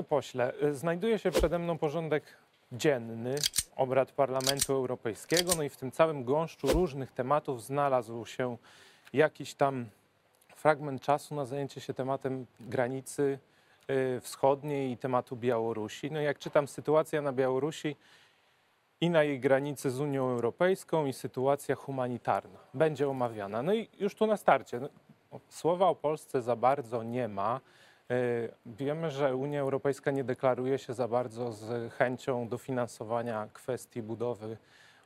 Panie pośle, y, znajduje się przede mną porządek dzienny obrad Parlamentu Europejskiego, no i w tym całym gąszczu różnych tematów znalazł się jakiś tam fragment czasu na zajęcie się tematem granicy y, wschodniej i tematu Białorusi. No jak czytam, sytuacja na Białorusi i na jej granicy z Unią Europejską i sytuacja humanitarna będzie omawiana. No i już tu na starcie, no, słowa o Polsce za bardzo nie ma. Y, Wiemy, że Unia Europejska nie deklaruje się za bardzo z chęcią dofinansowania kwestii budowy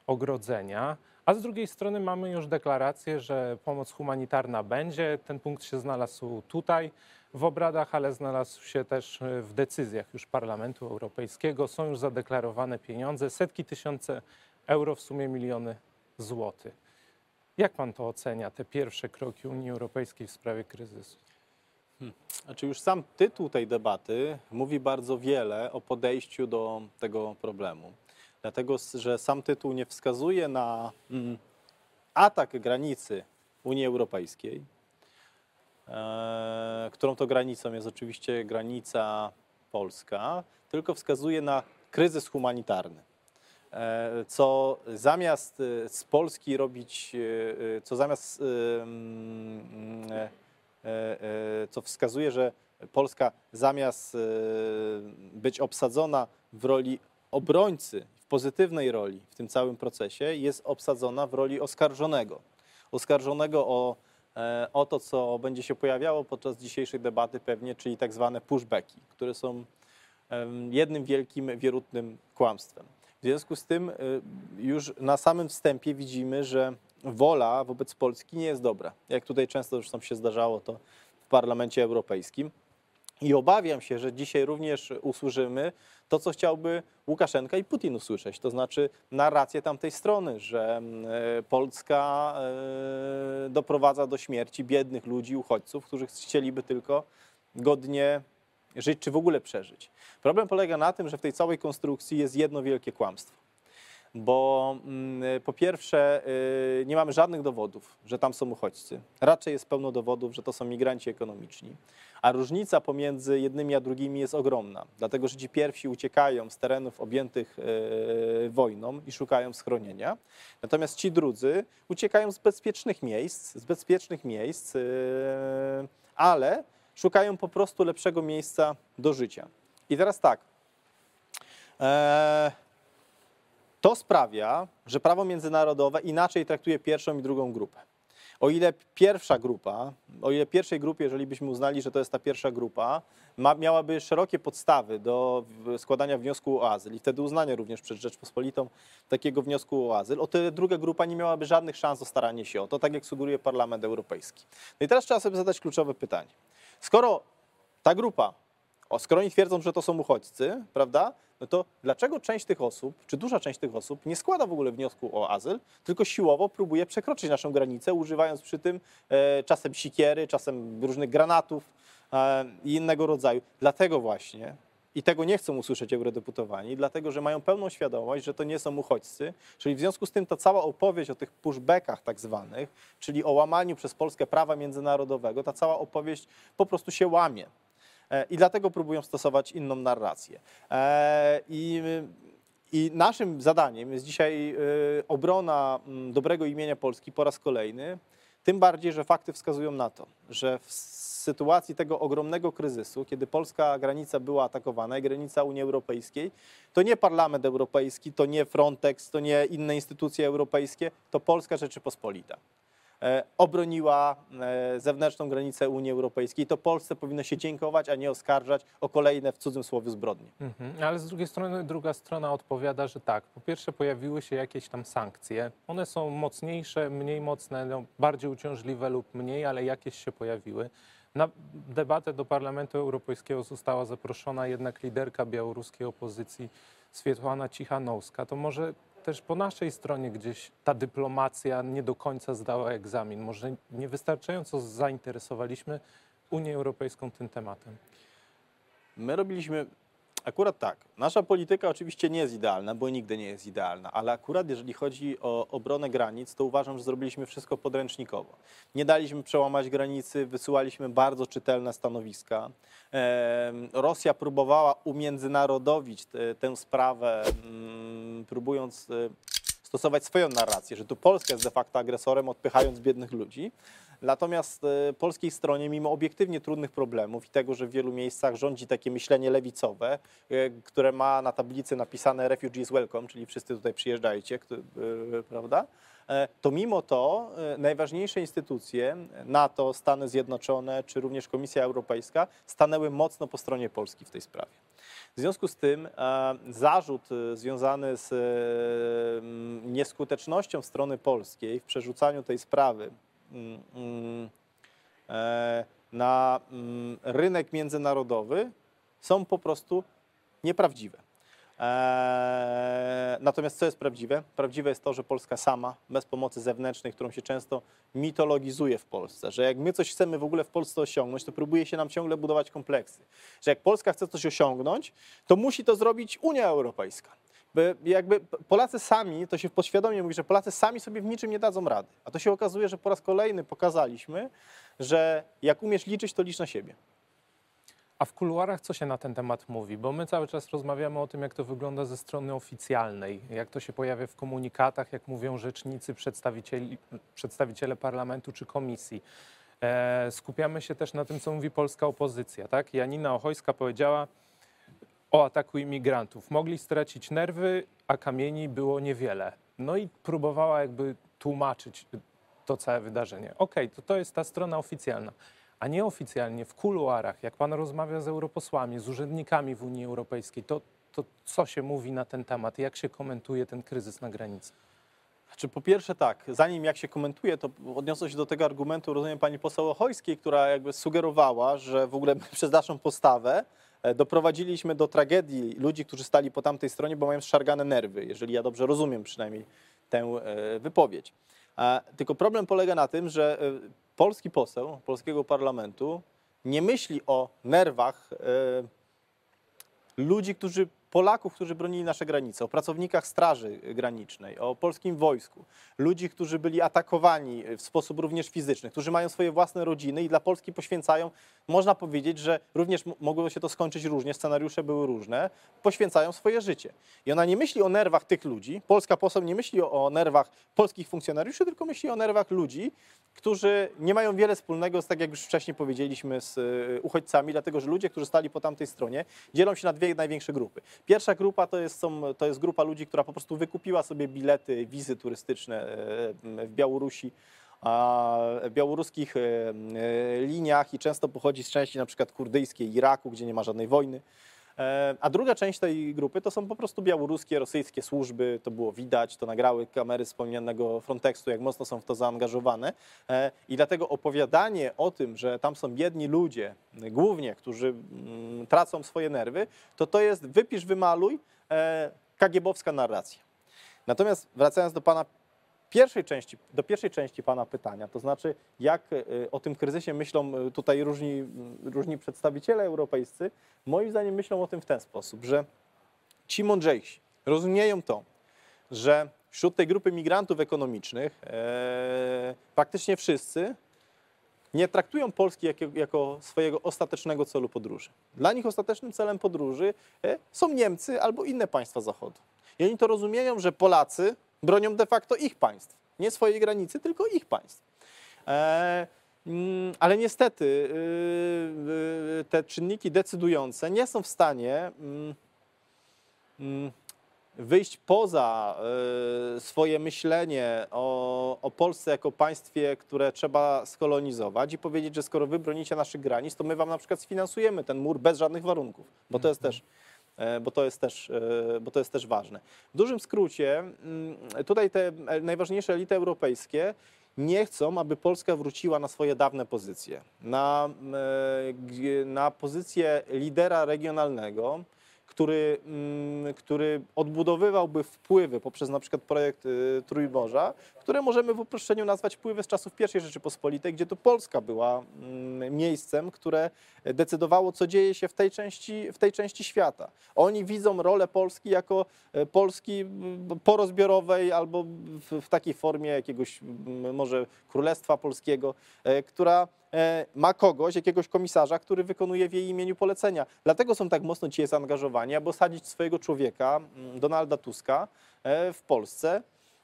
ogrodzenia, a z drugiej strony mamy już deklarację, że pomoc humanitarna będzie. Ten punkt się znalazł tutaj w obradach, ale znalazł się też w decyzjach już Parlamentu Europejskiego. Są już zadeklarowane pieniądze, setki tysięcy euro, w sumie miliony złotych. Jak pan to ocenia, te pierwsze kroki Unii Europejskiej w sprawie kryzysu? Znaczy już sam tytuł tej debaty mówi bardzo wiele o podejściu do tego problemu. Dlatego, że sam tytuł nie wskazuje na mm, atak granicy Unii Europejskiej, e, którą to granicą jest oczywiście granica polska, tylko wskazuje na kryzys humanitarny. E, co zamiast e, z Polski robić, co zamiast mm, co wskazuje, że Polska zamiast e, być obsadzona w roli obrońcy, w pozytywnej roli w tym całym procesie, jest obsadzona w roli oskarżonego. Oskarżonego o, e, o to, co będzie się pojawiało podczas dzisiejszej debaty pewnie, czyli tak zwane pushbacki, które są jednym wielkim, wierutnym kłamstwem. W związku z tym już na samym wstępie widzimy, że wola wobec Polski nie jest dobra. Jak tutaj często zresztą się zdarzało to w Parlamencie Europejskim. I obawiam się, że dzisiaj również usłyszymy to, co chciałby Łukaszenka i Putin usłyszeć, to znaczy narrację tamtej strony, że mm, e, Polska e, doprowadza do śmierci biednych ludzi, uchodźców, którzy chcieliby tylko godnie żyć, czy w ogóle przeżyć. Problem polega na tym, że w tej całej konstrukcji jest jedno wielkie kłamstwo. Bo mm, po pierwsze, y, nie mamy żadnych dowodów, że tam są uchodźcy. Raczej jest pełno dowodów, że to są migranci ekonomiczni. A różnica pomiędzy jednymi a drugimi jest ogromna, dlatego że ci pierwsi uciekają z terenów objętych y, wojną i szukają schronienia, natomiast ci drudzy uciekają z bezpiecznych miejsc, z bezpiecznych miejsc, y, ale szukają po prostu lepszego miejsca do życia. I teraz tak. E, to sprawia, że prawo międzynarodowe inaczej traktuje pierwszą i drugą grupę. O ile pierwsza grupa, o ile pierwszej grupie, jeżeli byśmy uznali, że to jest ta pierwsza grupa, ma, miałaby szerokie podstawy do składania wniosku o azyl i wtedy uznania również przez Rzeczpospolitą takiego wniosku o azyl, o tyle druga grupa nie miałaby żadnych szans o staranie się o to, tak jak sugeruje Parlament Europejski. No i teraz trzeba sobie zadać kluczowe pytanie. Skoro ta grupa, o, skoro oni twierdzą, że to są uchodźcy, prawda, no to dlaczego część tych osób, czy duża część tych osób nie składa w ogóle wniosku o azyl, tylko siłowo próbuje przekroczyć naszą granicę, używając przy tym e, czasem sikiery, czasem różnych granatów e, i innego rodzaju. Dlatego właśnie, i tego nie chcą usłyszeć eurodeputowani, dlatego że mają pełną świadomość, że to nie są uchodźcy, czyli w związku z tym ta cała opowieść o tych pushbackach tak zwanych, czyli o łamaniu przez Polskę prawa międzynarodowego, ta cała opowieść po prostu się łamie. E, I dlatego próbują stosować inną narrację. E, I, I naszym zadaniem jest dzisiaj e, obrona mm, dobrego imienia Polski po raz kolejny, tym bardziej, że fakty wskazują na to, że w sytuacji tego ogromnego kryzysu, kiedy polska granica była atakowana, i granica Unii Europejskiej, to nie Parlament Europejski, to nie Frontex, to nie inne instytucje europejskie, to Polska Rzeczypospolita obroniła e, zewnętrzną granicę Unii Europejskiej. To Polsce powinno się dziękować, a nie oskarżać o kolejne w cudzym słowie zbrodnie. Mhm. Ale z drugiej strony druga strona odpowiada, że tak, po pierwsze pojawiły się jakieś tam sankcje. One są mocniejsze, mniej mocne, no, bardziej uciążliwe lub mniej, ale jakieś się pojawiły. Na debatę do Parlamentu Europejskiego została zaproszona jednak liderka białoruskiej opozycji Swietłana Cichanowska. To może też po naszej stronie gdzieś ta dyplomacja nie do końca zdała egzamin. Może niewystarczająco zainteresowaliśmy Unię Europejską tym tematem. My robiliśmy, Akurat tak. Nasza polityka oczywiście nie jest idealna, bo nigdy nie jest idealna, ale akurat jeżeli chodzi o obronę granic, to uważam, że zrobiliśmy wszystko podręcznikowo. Nie daliśmy przełamać granicy, wysyłaliśmy bardzo czytelne stanowiska. Rosja próbowała umiędzynarodowić tę- sprawę, mm, próbując e, stosować swoją narrację, że tu Polska jest de facto agresorem, odpychając biednych ludzi. Natomiast e, polskiej stronie, mimo obiektywnie trudnych problemów i tego, że w wielu miejscach rządzi takie myślenie lewicowe, e, które ma na tablicy napisane Refugees Welcome, czyli wszyscy tutaj przyjeżdżajcie, e, prawda? To mimo to najważniejsze instytucje, NATO, Stany Zjednoczone czy również Komisja Europejska stanęły mocno po stronie Polski w tej sprawie. W związku z tym zarzut związany z nieskutecznością strony polskiej w przerzucaniu tej sprawy na mm, rynek międzynarodowy są po prostu nieprawdziwe. Eee, natomiast co jest prawdziwe? Prawdziwe jest to, że Polska sama, bez pomocy zewnętrznej, którą się często mitologizuje w Polsce, że jak my coś chcemy w ogóle w Polsce osiągnąć, to próbuje się nam ciągle budować kompleksy. Że jak Polska chce coś osiągnąć, to musi to zrobić Unia Europejska. By jakby Polacy sami, to się podświadomie mówi, że Polacy sami sobie w niczym nie dadzą rady. A to się okazuje, że po raz kolejny pokazaliśmy, że jak umiesz liczyć, to licz na siebie. A w kuluarach co się na ten temat mówi? Bo my cały czas rozmawiamy o tym, jak to wygląda ze strony oficjalnej, jak to się pojawia w komunikatach, jak mówią rzecznicy, przedstawiciele parlamentu czy komisji. E, skupiamy się też na tym, co mówi polska opozycja. Tak? Janina Ochojska powiedziała o ataku imigrantów. Mogli stracić nerwy, a kamieni było niewiele. No i próbowała jakby tłumaczyć to całe wydarzenie. Okej, to to jest ta strona oficjalna a nieoficjalnie w kuluarach, jak pan rozmawia z europosłami, z urzędnikami w Unii Europejskiej, to, to co się mówi na ten temat? Jak się komentuje ten kryzys na granicy? Znaczy, po pierwsze tak, zanim jak się komentuje, to odniosę się do tego argumentu, rozumiem, pani poseł Ochojskiej, która jakby sugerowała, że w ogóle przez naszą postawę doprowadziliśmy do tragedii ludzi, którzy stali po tamtej stronie, bo mają zszargane nerwy, jeżeli ja dobrze rozumiem przynajmniej tę e, wypowiedź. Tylko problem polega na tym, że e, polski poseł polskiego parlamentu nie myśli o nerwach e, ludzi, którzy, Polaków, którzy bronili nasze granice, o pracownikach Straży Granicznej, o polskim wojsku, ludzi, którzy byli atakowani w sposób również fizyczny, którzy mają swoje własne rodziny i dla Polski poświęcają, można powiedzieć, że również mogło się to skończyć różnie, scenariusze były różne, poświęcają swoje życie. I ona nie myśli o nerwach tych ludzi, polska poseł nie myśli o, nerwach polskich funkcjonariuszy, tylko myśli o nerwach ludzi, którzy nie mają wiele wspólnego z, tak jak już wcześniej powiedzieliśmy, z y, uchodźcami, dlatego że ludzie, którzy stali po tamtej stronie, dzielą się na dwie największe grupy. Pierwsza grupa to jest, są, to jest grupa ludzi, która po prostu wykupiła sobie bilety, wizy turystyczne e, w Białorusi, białoruskich e, e, liniach i często pochodzi z części na przykład kurdyjskiej Iraku, gdzie nie ma żadnej wojny. E, A druga część tej grupy to są po prostu białoruskie, rosyjskie służby, to było widać, to nagrały kamery wspomnianego Frontexu, jak mocno są w to zaangażowane. I dlatego opowiadanie o tym, że tam są biedni ludzie, głównie, którzy mm, tracą swoje nerwy, to to jest wypisz, wymaluj, kagiebowska narracja. Natomiast wracając do pana pierwszej części, do pierwszej części pana pytania, to znaczy jak e, o tym kryzysie myślą e, tutaj różni, różni przedstawiciele europejscy, moim zdaniem myślą o tym w ten sposób, że ci mądrzejsi rozumieją to, że wśród tej grupy migrantów ekonomicznych e, praktycznie wszyscy nie traktują Polski jako, jako swojego ostatecznego celu podróży. Dla nich ostatecznym celem podróży e, są Niemcy albo inne państwa Zachodu. I oni to rozumieją, że Polacy bronią de facto ich państw. Nie swojej granicy, tylko ich państw. E, mm, ale niestety y, y, te czynniki decydujące nie są w stanie mm, mm, wyjść poza y, swoje myślenie o, o Polsce jako państwie, które trzeba skolonizować i powiedzieć, że skoro wy bronicie naszych granic, to my wam na przykład sfinansujemy ten mur bez żadnych warunków, bo to jest też e, bo to jest też, e, bo to jest też ważne. W dużym skrócie, mm, tutaj te e, najważniejsze elity europejskie nie chcą, aby Polska wróciła na swoje dawne pozycje, na, e, na pozycję lidera regionalnego, który, mm, który odbudowywałby wpływy poprzez na przykład projekt y, Trójmorza, które możemy w uproszczeniu nazwać wpływy z czasów I Rzeczypospolitej, gdzie to Polska była mm, miejscem, które decydowało, co dzieje się w tej części, w tej części świata. Oni widzą rolę Polski jako e, Polski porozbiorowej albo w, w takiej formie jakiegoś może Królestwa Polskiego, e, która ma kogoś, jakiegoś komisarza, który wykonuje w jej imieniu polecenia. Dlatego są tak mocno ci zaangażowani, aby osadzić swojego człowieka, m, Donalda Tuska, e, w Polsce,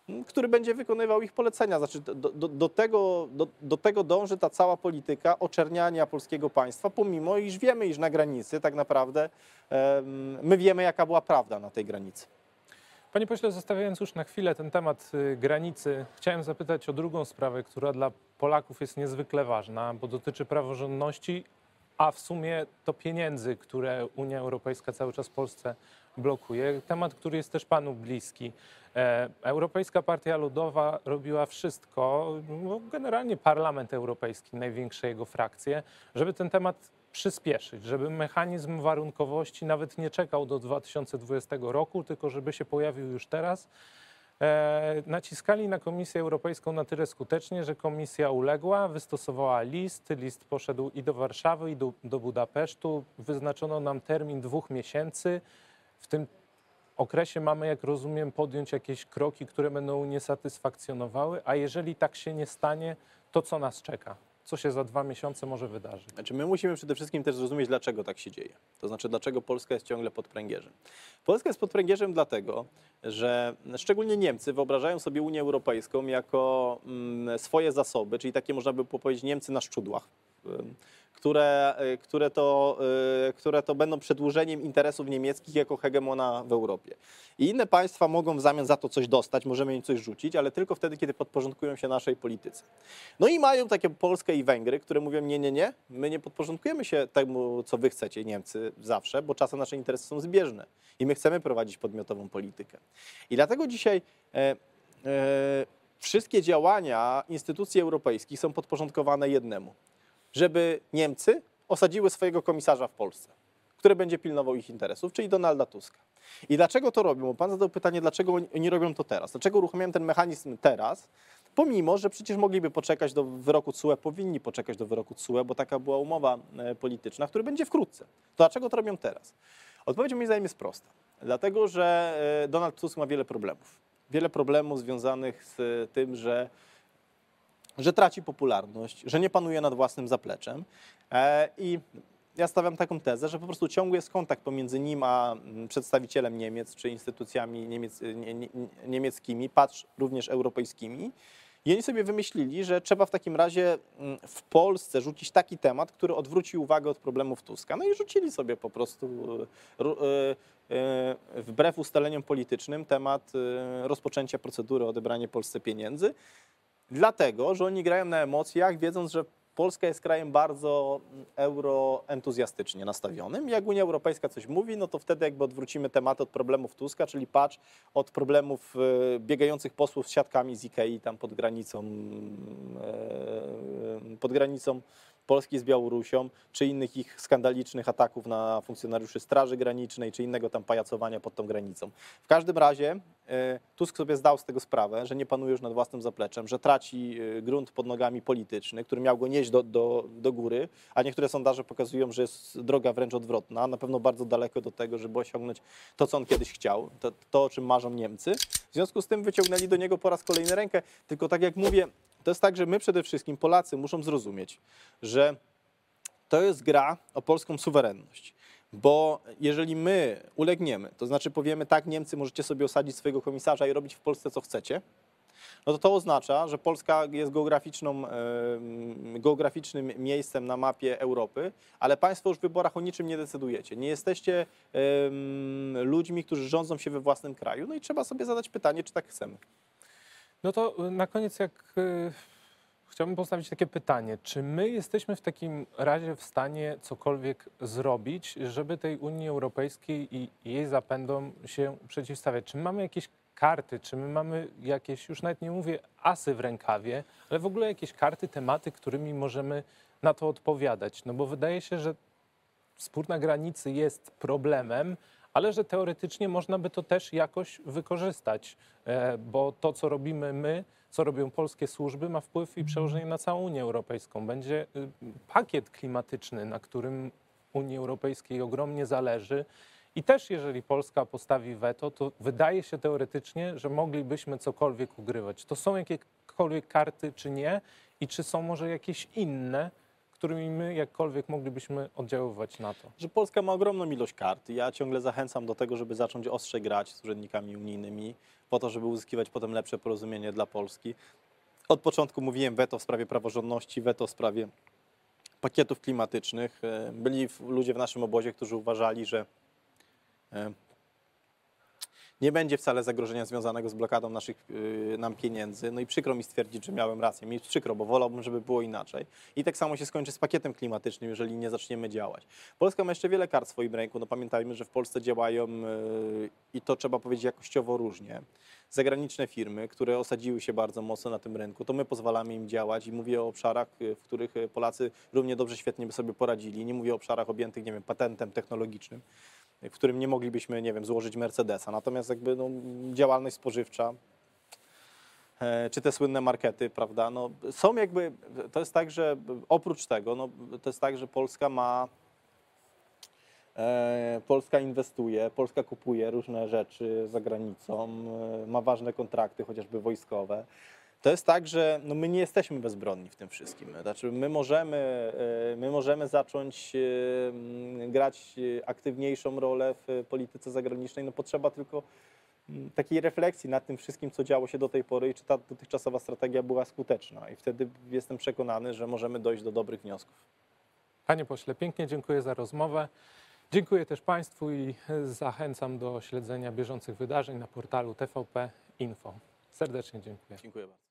m, który będzie wykonywał ich polecenia. Znaczy, do, do, do, tego, do, do tego dąży ta cała polityka oczerniania polskiego państwa, pomimo iż wiemy, iż na granicy tak naprawdę my wiemy, jaka była prawda na tej granicy. Panie pośle, zostawiając już na chwilę ten temat y, granicy, chciałem zapytać o drugą sprawę, która dla Polaków jest niezwykle ważna, bo dotyczy praworządności, a w sumie to pieniędzy, które Unia Europejska cały czas Polsce blokuje. Temat, który jest też panu bliski. E, Europejska Partia Ludowa robiła wszystko, no generalnie Parlament Europejski, największe jego frakcje, żeby ten temat przyspieszyć, żeby mechanizm warunkowości nawet nie czekał do 2020 roku, tylko żeby się pojawił już teraz. E, naciskali na Komisję Europejską na tyle skutecznie, że komisja uległa, wystosowała list, list poszedł i do Warszawy, i do, do Budapesztu. Wyznaczono nam termin dwóch miesięcy. W tym okresie mamy, jak rozumiem, podjąć jakieś kroki, które będą nie satysfakcjonowały, a jeżeli tak się nie stanie, to co nas czeka? Co się za dwa miesiące może wydarzyć? Znaczy my musimy przede wszystkim też zrozumieć, dlaczego tak się dzieje. To znaczy, dlaczego Polska jest ciągle pod pręgierzem. Polska jest pod pręgierzem dlatego, że szczególnie Niemcy wyobrażają sobie Unię Europejską jako mm, swoje zasoby, czyli takie można by powiedzieć Niemcy na szczudłach. Które, y, które, to, y, które to będą przedłużeniem interesów niemieckich jako hegemona w Europie. I inne państwa mogą w zamian za to coś dostać, możemy im coś rzucić, ale tylko wtedy, kiedy podporządkują się naszej polityce. No i mają takie Polskę i Węgry, które mówią, nie, nie, nie, my nie podporządkujemy się temu, co wy chcecie, Niemcy, zawsze, bo czasem nasze interesy są zbieżne i my chcemy prowadzić podmiotową politykę. I dlatego dzisiaj e, e, wszystkie działania instytucji europejskich są podporządkowane jednemu, żeby Niemcy osadziły swojego komisarza w Polsce, który będzie pilnował ich interesów, czyli Donalda Tuska. I dlaczego to robią? Bo pan zadał pytanie, dlaczego oni robią to teraz? Dlaczego uruchamiają ten mechanizm teraz? Pomimo, że przecież mogliby poczekać do wyroku CUE, powinni poczekać do wyroku CUE, bo taka była umowa e, polityczna, który będzie wkrótce. To dlaczego to robią teraz? Odpowiedź moim zdaniem jest prosta. Dlatego, że e, Donald Tusk ma wiele problemów. Wiele problemów związanych z tym, że że traci popularność, że nie panuje nad własnym zapleczem. E, I ja stawiam taką tezę, że po prostu ciągły jest kontakt pomiędzy nim a mm, przedstawicielem Niemiec czy instytucjami niemiec, nie, nie, niemieckimi, patrz również europejskimi. I oni sobie wymyślili, że trzeba w takim razie mm, w Polsce rzucić taki temat, który odwróci uwagę od problemów Tuska. No i rzucili sobie po prostu e, e, e, wbrew ustaleniom politycznym temat e, rozpoczęcia procedury odebranie Polsce pieniędzy. Dlatego, że oni grają na emocjach, wiedząc, że Polska jest krajem bardzo euroentuzjastycznie nastawionym. Jak Unia Europejska coś mówi, no to wtedy jakby odwrócimy temat od problemów Tuska, czyli patrz od problemów e, biegających posłów z siatkami z Ikei tam pod granicą, e, pod granicą Polski z Białorusią, czy innych ich skandalicznych ataków na funkcjonariuszy Straży Granicznej, czy innego tam pajacowania pod tą granicą. W każdym razie e, Tusk sobie zdał z tego sprawę, że nie panuje już nad własnym zapleczem, że traci e, grunt pod nogami polityczny, który miał go nieść do, do, do góry, a niektóre sondaże pokazują, że jest droga wręcz odwrotna, na pewno bardzo daleko do tego, żeby osiągnąć to, co on kiedyś chciał, to, to o czym marzą Niemcy. W związku z tym wyciągnęli do niego po raz kolejny rękę, tylko tak jak mówię, to jest tak, że my przede wszystkim, Polacy, muszą zrozumieć, że to jest gra o polską suwerenność. Bo jeżeli my ulegniemy, to znaczy powiemy tak, Niemcy możecie sobie osadzić swojego komisarza i robić w Polsce co chcecie, no to to oznacza, że Polska jest geograficzną, geograficznym miejscem na mapie Europy, ale Państwo już w wyborach o niczym nie decydujecie. Nie jesteście ludźmi, którzy rządzą się we własnym kraju. No i trzeba sobie zadać pytanie, czy tak chcemy. No to y, na koniec, jak y, chciałbym postawić takie pytanie, czy my jesteśmy w takim razie w stanie cokolwiek zrobić, żeby tej Unii Europejskiej i jej zapędom się przeciwstawiać? Czy my mamy jakieś karty, czy my mamy jakieś, już nawet nie mówię asy w rękawie, ale w ogóle jakieś karty, tematy, którymi możemy na to odpowiadać? No bo wydaje się, że spór na granicy jest problemem, ale że teoretycznie można by to też jakoś wykorzystać, e, bo to, co robimy my, co robią polskie służby, ma wpływ i przełożenie na całą Unię Europejską. Będzie y, pakiet klimatyczny, na którym Unii Europejskiej ogromnie zależy. I też jeżeli Polska postawi weto, to wydaje się teoretycznie, że moglibyśmy cokolwiek ugrywać. To są jakiekolwiek karty, czy nie? I czy są może jakieś inne, którymi my jakkolwiek moglibyśmy oddziaływać na to? że Polska ma ogromną ilość kart. Ja ciągle zachęcam do tego, żeby zacząć ostrzej grać z urzędnikami unijnymi, po to, żeby uzyskiwać potem lepsze porozumienie dla Polski. Od początku mówiłem weto w sprawie praworządności, weto w sprawie pakietów klimatycznych. E, Byli ludzie w naszym obozie, którzy uważali, że e, nie będzie wcale zagrożenia związanego z blokadą naszych y, nam pieniędzy. No i przykro mi stwierdzić, że miałem rację. Mi przykro, bo wolałbym, żeby było inaczej. I tak samo się skończy z pakietem klimatycznym, jeżeli nie zaczniemy działać. Polska ma jeszcze wiele kart w swoim ręku. No pamiętajmy, że w Polsce działają y, i to trzeba powiedzieć jakościowo różnie. Zagraniczne firmy, które osadziły się bardzo mocno na tym rynku, to my pozwalamy im działać i mówię o obszarach, y, w których y, Polacy równie dobrze, świetnie by sobie poradzili. Nie mówię o obszarach objętych, nie wiem, patentem technologicznym w którym nie moglibyśmy, nie wiem, złożyć Mercedesa. Natomiast jakby no, działalność spożywcza, e, czy te słynne markety, prawda, no, są jakby, to jest tak, że oprócz tego, no, to jest tak, że Polska ma, Polska inwestuje, Polska kupuje różne rzeczy za granicą, e, ma ważne kontrakty, chociażby wojskowe. To jest tak, że no my nie jesteśmy bezbronni w tym wszystkim. Znaczy my możemy, e, my możemy zacząć e, grać e, aktywniejszą rolę w polityce zagranicznej. No potrzeba tylko takiej refleksji nad tym wszystkim, co działo się do tej pory i czy ta dotychczasowa strategia była skuteczna. I wtedy jestem przekonany, że możemy dojść do dobrych wniosków. Panie pośle, pięknie dziękuję za rozmowę. Dziękuję też Państwu i zachęcam do śledzenia bieżących wydarzeń na portalu TVP Info. Serdecznie dziękuję. Dziękuję bardzo.